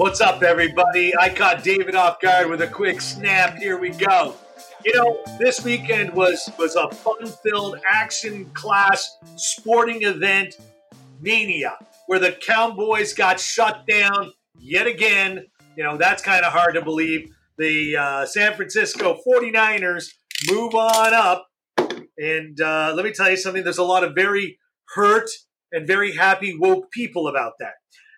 What's up, everybody? I caught David off guard with a quick snap. Here we go. You know, this weekend was was a fun-filled, action-class sporting event, Mania, where the Cowboys got shut down yet again. You know, that's kind of hard to believe. The uh, San Francisco 49ers move on up. And uh, let me tell you something, there's a lot of very hurt and very happy woke people about that.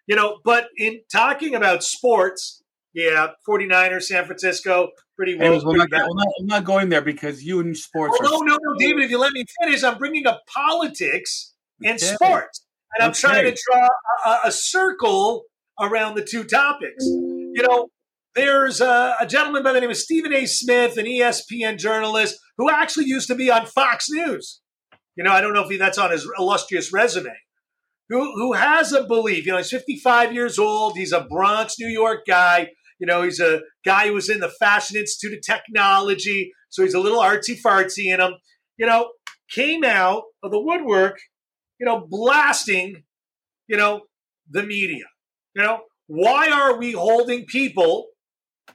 You know, but in talking about sports, yeah, 49ers, San Francisco, pretty well. Anyways, we're not, we're not, I'm not going there because you and sports. Oh, no, no, no, David, if you let me finish, I'm bringing up politics and okay. sports. And I'm okay. trying to draw a, a, circle around the two topics. You know, there's a, a, gentleman by the name of Stephen A. Smith, an ESPN journalist who actually used to be on Fox News. You know, I don't know if he, that's on his illustrious resume. Who, who has a belief? You know, he's 55 years old. He's a Bronx, New York guy. You know, he's a guy who was in the Fashion Institute of Technology, so he's a little artsy fartsy in him. You know, came out of the woodwork, you know, blasting, you know, the media. You know, why are we holding people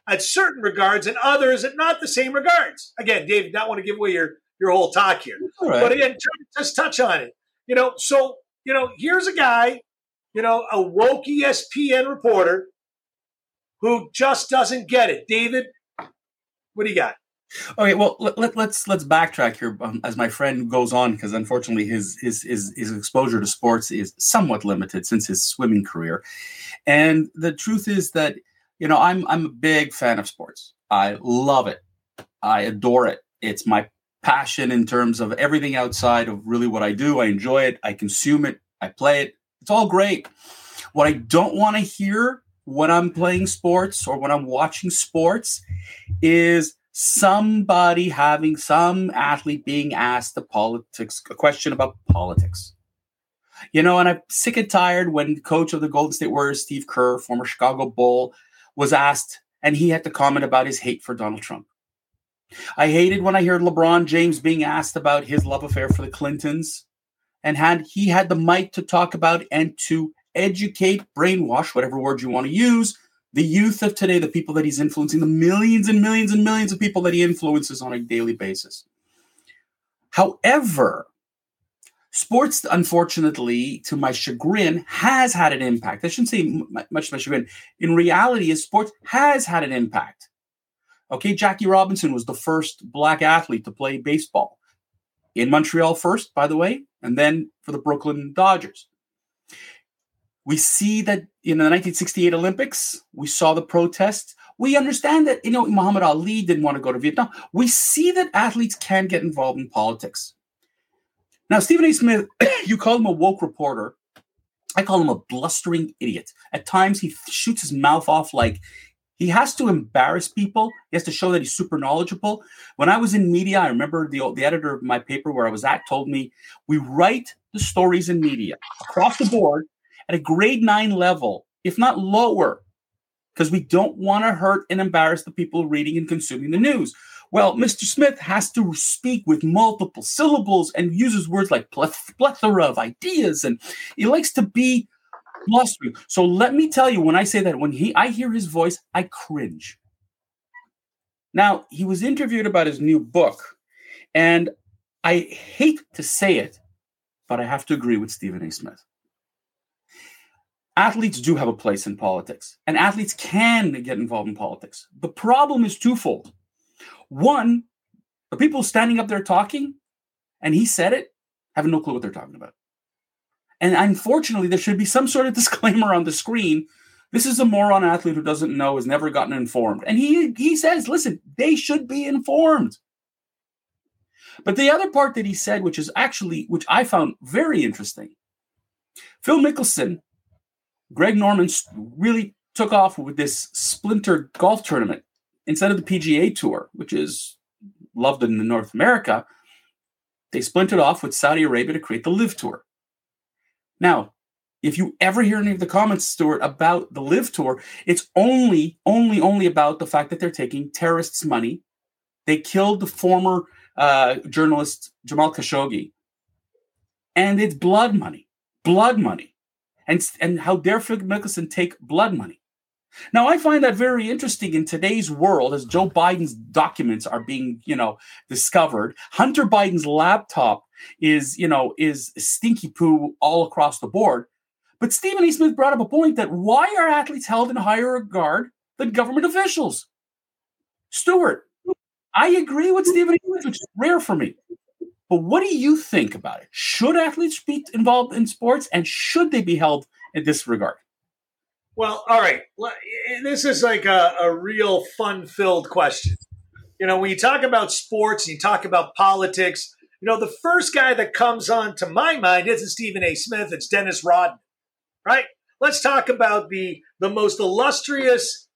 at certain regards and others at not the same regards. Again, Dave, not want to give away your your whole talk here, right. but again, just touch on it. You know, so you know, here's a guy, you know, a woke ESPN reporter who just doesn't get it. David, what do you got? Okay, well let, let, let's let's backtrack here um, as my friend goes on because unfortunately his, his his his exposure to sports is somewhat limited since his swimming career, and the truth is that you know, I'm I'm a big fan of sports. I love it. I adore it. It's my passion in terms of everything outside of really what I do. I enjoy it. I consume it. I play it. It's all great. What I don't want to hear when I'm playing sports or when I'm watching sports is somebody having some athlete being asked a politics a question about politics. You know, and I'm sick and tired when coach of the Golden State Warriors, Steve Kerr, former Chicago Bull, was asked, and he had to comment about his hate for Donald Trump. I hated when I heard LeBron James being asked about his love affair for the Clintons, and had he had the mic to talk about and to educate, brainwash, whatever word you want to use, the youth of today, the people that he's influencing, the millions and millions and millions of people that he influences on a daily basis. However, sports, unfortunately, to my chagrin, has had an impact. I shouldn't say much to my chagrin. In reality, is sports has had an impact. Okay, Jackie Robinson was the first black athlete to play baseball in Montreal first, by the way, and then for the Brooklyn Dodgers. We see that in the 1968 Olympics, we saw the protests. We understand that, you know, Muhammad Ali didn't want to go to Vietnam. We see that athletes can get involved in politics. Now, Stephen A. Smith, you call him a woke reporter. I call him a blustering idiot. At times, he shoots his mouth off like he has to embarrass people. He has to show that he's super knowledgeable. When I was in media, I remember the, the editor of my paper where I was at told me we write the stories in media across the board at a grade nine level, if not lower, because we don't want to hurt and embarrass the people reading and consuming the news. Well, Mr. Smith has to speak with multiple syllables and uses words like plethora of ideas, and he likes to be blustery. So let me tell you, when I say that, when he I hear his voice, I cringe. Now, he was interviewed about his new book, and I hate to say it, but I have to agree with Stephen A. Smith. Athletes do have a place in politics, and athletes can get involved in politics. The problem is twofold. One, the people standing up there talking, and he said it, have no clue what they're talking about. And unfortunately, there should be some sort of disclaimer on the screen. This is a moron athlete who doesn't know, has never gotten informed. And he he says, listen, they should be informed. But the other part that he said, which is actually, which I found very interesting, Phil Mickelson, Greg Norman really took off with this splinter golf tournament instead of the PGA Tour, which is loved in North America, they splintered off with Saudi Arabia to create the LIV Tour. Now, if you ever hear any of the comments, Stuart, about the LIV Tour, it's only, only, only about the fact that they're taking terrorists' money. They killed the former uh, journalist Jamal Khashoggi, and it's blood money, blood money, and and how dare Phil Mickelson take blood money? Now, I find that very interesting in today's world as Joe Biden's documents are being, you know, discovered. Hunter Biden's laptop is, you know, is stinky poo all across the board. But Stephen A. Smith brought up a point that why are athletes held in higher regard than government officials? Stuart, I agree with Stephen A. Smith, which is rare for me. But what do you think about it? Should athletes be involved in sports and should they be held in this regard? Well, all right. Eh, this is like a, a real fun filled question. You know, when you talk about sports and you talk about politics, you know, the first guy that comes on to my mind isn't Stephen A. Smith, it's Dennis Rodman, right? Let's talk about the, the most illustrious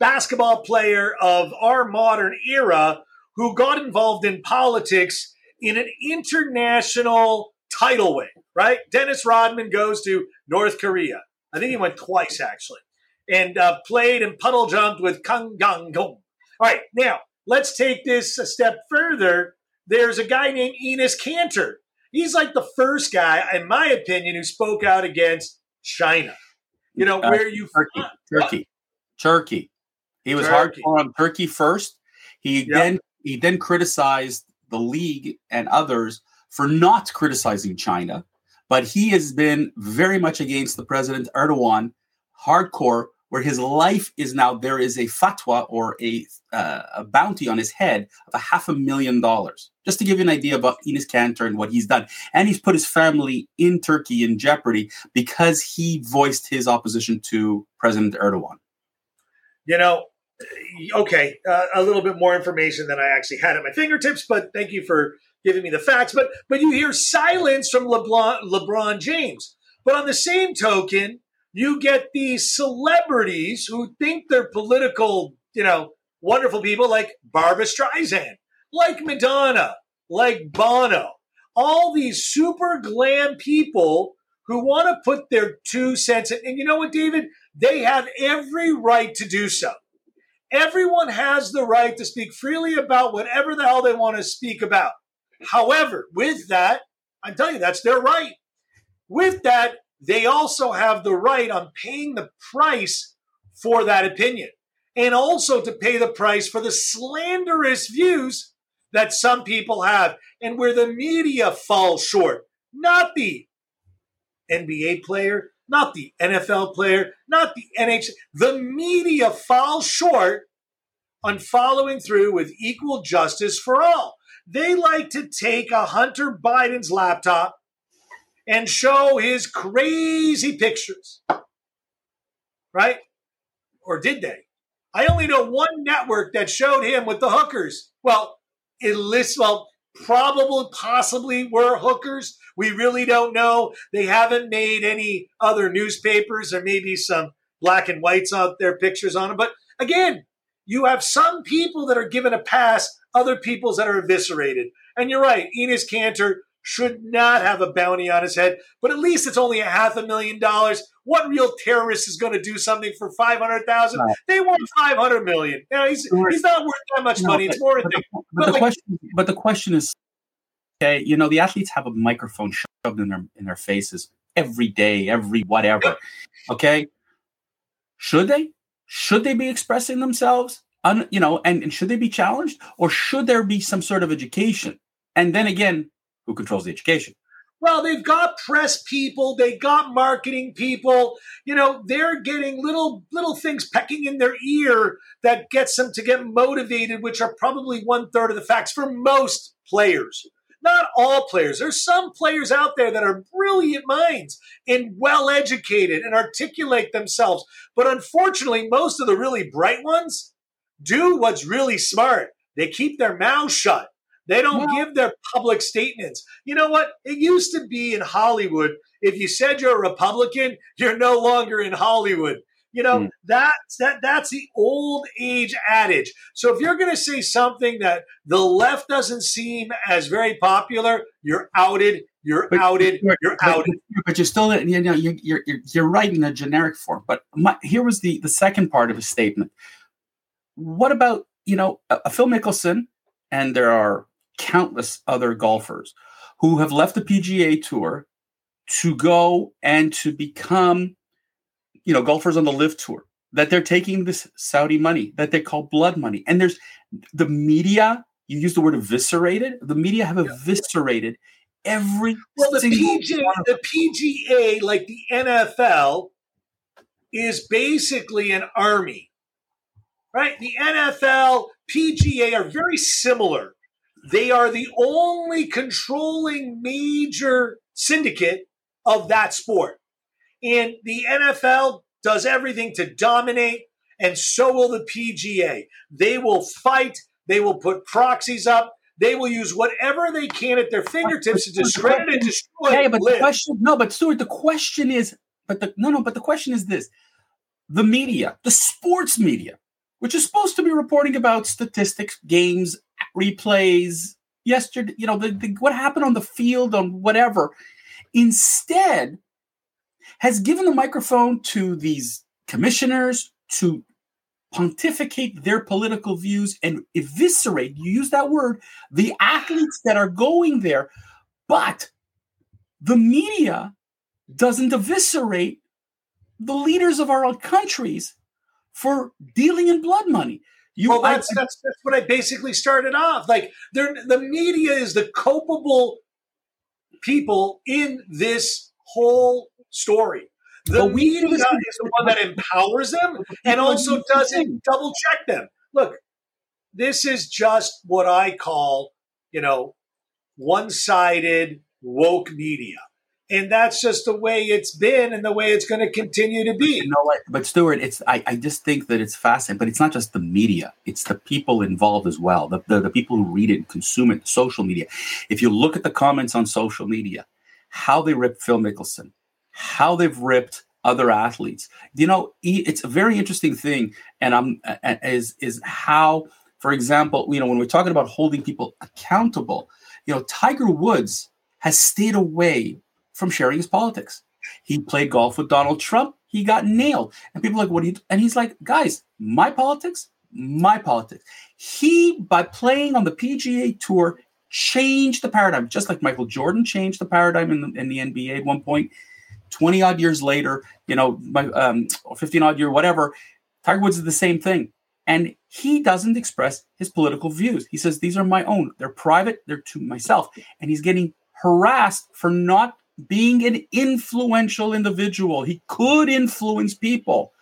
basketball player of our modern era who got involved in politics in an international tidal wave, right? Dennis Rodman goes to North Korea. I think he went twice actually, and uh, played and puddle jumped with Kang Gang Gong. All right, now let's take this a step further. There's a guy named Enes Kanter. He's like the first guy, in my opinion, who spoke out against China. You know, uh, where you Turkey, Turkey, Turkey. He was Turkey. hardcore on Turkey first. He yep. then he then criticized the league and others for not criticizing China but he has been very much against the president Erdogan, hardcore, where his life is now there is a fatwa or a, uh, a bounty on his head of a half a million dollars. Just to give you an idea about Enes Kanter and what he's done. And he's put his family in Turkey in jeopardy because he voiced his opposition to President Erdogan. You know, okay, uh, a little bit more information than I actually had at my fingertips, but thank you for giving me the facts, but but you hear silence from LeBron, LeBron James. But on the same token, you get these celebrities who think they're political, you know, wonderful people like Barbra Streisand, like Madonna, like Bono, all these super glam people who want to put their two cents in. And you know what, David? They have every right to do so. Everyone has the right to speak freely about whatever the hell they want to speak about. However, with that, I'm telling you, that's their right. With that, they also have the right on paying the price for that opinion and also to pay the price for the slanderous views that some people have and where the media falls short. Not the NBA player, not the NFL player, not the NHL. The media falls short on following through with equal justice for all. They like to take a Hunter Biden's laptop and show his crazy pictures. Right? Or did they? I only know one network that showed him with the hookers. Well, it lists, well, probably, possibly were hookers. We really don't know. They haven't made any other newspapers or maybe some black and whites out there pictures on them. But again, you have some people that are given a pass other people's that are eviscerated. And you're right, Enes Kanter should not have a bounty on his head, but at least it's only a half a million dollars. What real terrorist is going to do something for five hundred thousand? Right. They want five hundred million. Now he's he's not worth that much no, money. But, it's more but, the, but, but the like, question, but the question is, okay, you know, the athletes have a microphone shoved in their in their faces every day, every whatever. Okay, should they? Should they be expressing themselves? un, you know, and, and should they be challenged or should there be some sort of education? And then again, who controls the education? Well, they've got press people, they got marketing people. You know, they're getting little little things pecking in their ear that gets them to get motivated, which are probably one third of the facts for most players. Not all players. There's some players out there that are brilliant minds and well educated and articulate themselves. But unfortunately, most of the really bright ones, do what's really smart. They keep their mouth shut. They don't well, give their public statements. You know what? It used to be in Hollywood. If you said you're a Republican, you're no longer in Hollywood. You know, mm. that's that that's the old age adage. So if you're gonna say something that the left doesn't seem as very popular, you're outed, you're but, outed, you're, you're but, outed. But you're still you know, you're you're you're right in a generic form. But my, here was the the second part of his statement what about you know a, Phil Mickelson, and there are countless other golfers who have left the PGA Tour to go and to become, you know, golfers on the LIV Tour. that they're taking this Saudi money that they call blood money. And there's the media, you use the word eviscerated. The media have eviscerated every well, the, the PGA, like the NFL, is basically an army, right? The NFL, PGA are very similar. They are the only controlling major syndicate of that sport. And the NFL does everything to dominate, and so will the PGA. They will fight, they will put proxies up, they will use whatever they can at their fingertips to discredit and destroy. Yeah, but the question, no, but Stuart, the question is, but the no, no, but the question is this: the media, the sports media, which is supposed to be reporting about statistics, games, replays, yesterday, you know, the, the, what happened on the field, on whatever, instead has given the microphone to these commissioners to pontificate their political views and eviscerate, you use that word, the athletes that are going there. But the media doesn't eviscerate the leaders of our own countries for dealing in blood money. You, well, that's, I, that's that's what I basically started off. Like, there the media is the culpable people in this whole story. The media is the one that empowers them and also doesn't double check them. Look, this is just what I call, you know, one sided woke media. And that's just the way it's been and the way it's going to continue to be. You know what? But Stuart, it's I, I just think that it's fascinating. But it's not just the media; it's the people involved as well. The, the the people who read it, consume it, social media. If you look at the comments on social media, how they rip Phil Mickelson, how they've ripped other athletes. You know, it's a very interesting thing, and I'm is is how, for example, you know, when we're talking about holding people accountable, you know, Tiger Woods has stayed away from sharing his politics. He played golf with Donald Trump. He got nailed, and people like, "What do you?" And he's like, "Guys, my politics, my politics." He, by playing on the PGA Tour, changed the paradigm, just like Michael Jordan changed the paradigm in the, in the NBA at one point 20 odd years later, you know, um, 15 odd year, whatever, Tiger Woods is the same thing. And he doesn't express his political views. He says, these are my own. They're private. They're to myself. And he's getting harassed for not being an influential individual. He could influence people.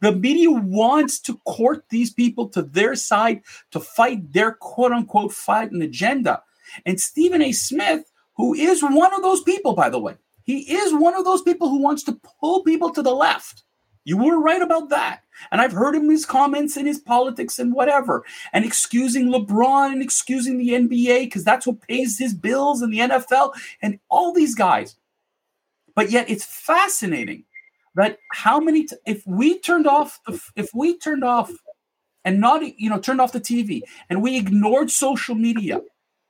The media wants to court these people to their side to fight their quote unquote fight and agenda. And Stephen A. Smith, who is one of those people, by the way, he is one of those people who wants to pull people to the left. You were right about that. And I've heard him his comments in his politics and whatever, and excusing LeBron and excusing the NBA because that's what pays his bills and the NFL and all these guys. But yet it's fascinating that how many, t- if we turned off, if we turned off and not, you know, turned off the TV and we ignored social media,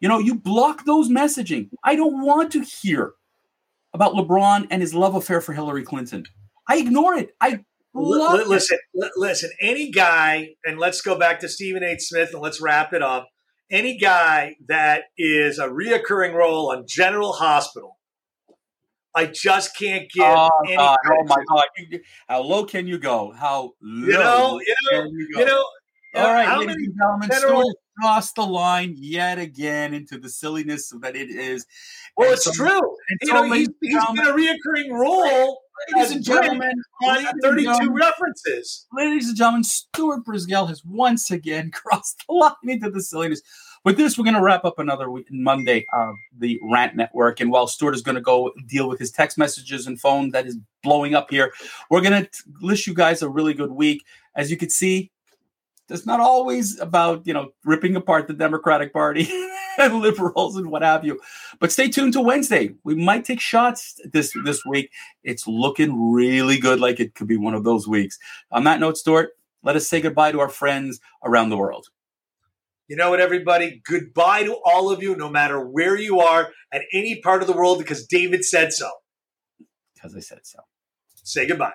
you know, you block those messaging. I don't want to hear about LeBron and his love affair for Hillary Clinton. I ignore it. I love L- listen, it. L- listen. Any guy, and let's go back to Stephen A. Smith and let's wrap it up. Any guy that is a reoccurring role on General Hospital, I just can't give. Oh, any God. oh my God! How low can you go? How low you know? You know? You, you know? All right, ladies and gentlemen, general, crossed the line yet again into the silliness that it is. Well, and it's so, true. You know, he's, he's been a reoccurring role. Ladies and gentlemen, on 32 gentlemen, references. Ladies and gentlemen, Stuart Brisgell has once again crossed the line into the silliness. With this, we're going to wrap up another week, Monday of the Rant Network. And while Stuart is going to go deal with his text messages and phone that is blowing up here, we're going to wish you guys a really good week. As you can see, it's not always about you know ripping apart the Democratic Party and liberals and what have you. But stay tuned to Wednesday. We might take shots this this week. It's looking really good, like it could be one of those weeks. On that note, Stuart, let us say goodbye to our friends around the world. You know what, everybody? Goodbye to all of you, no matter where you are at any part of the world, because David said so. Because I said so. Say goodbye.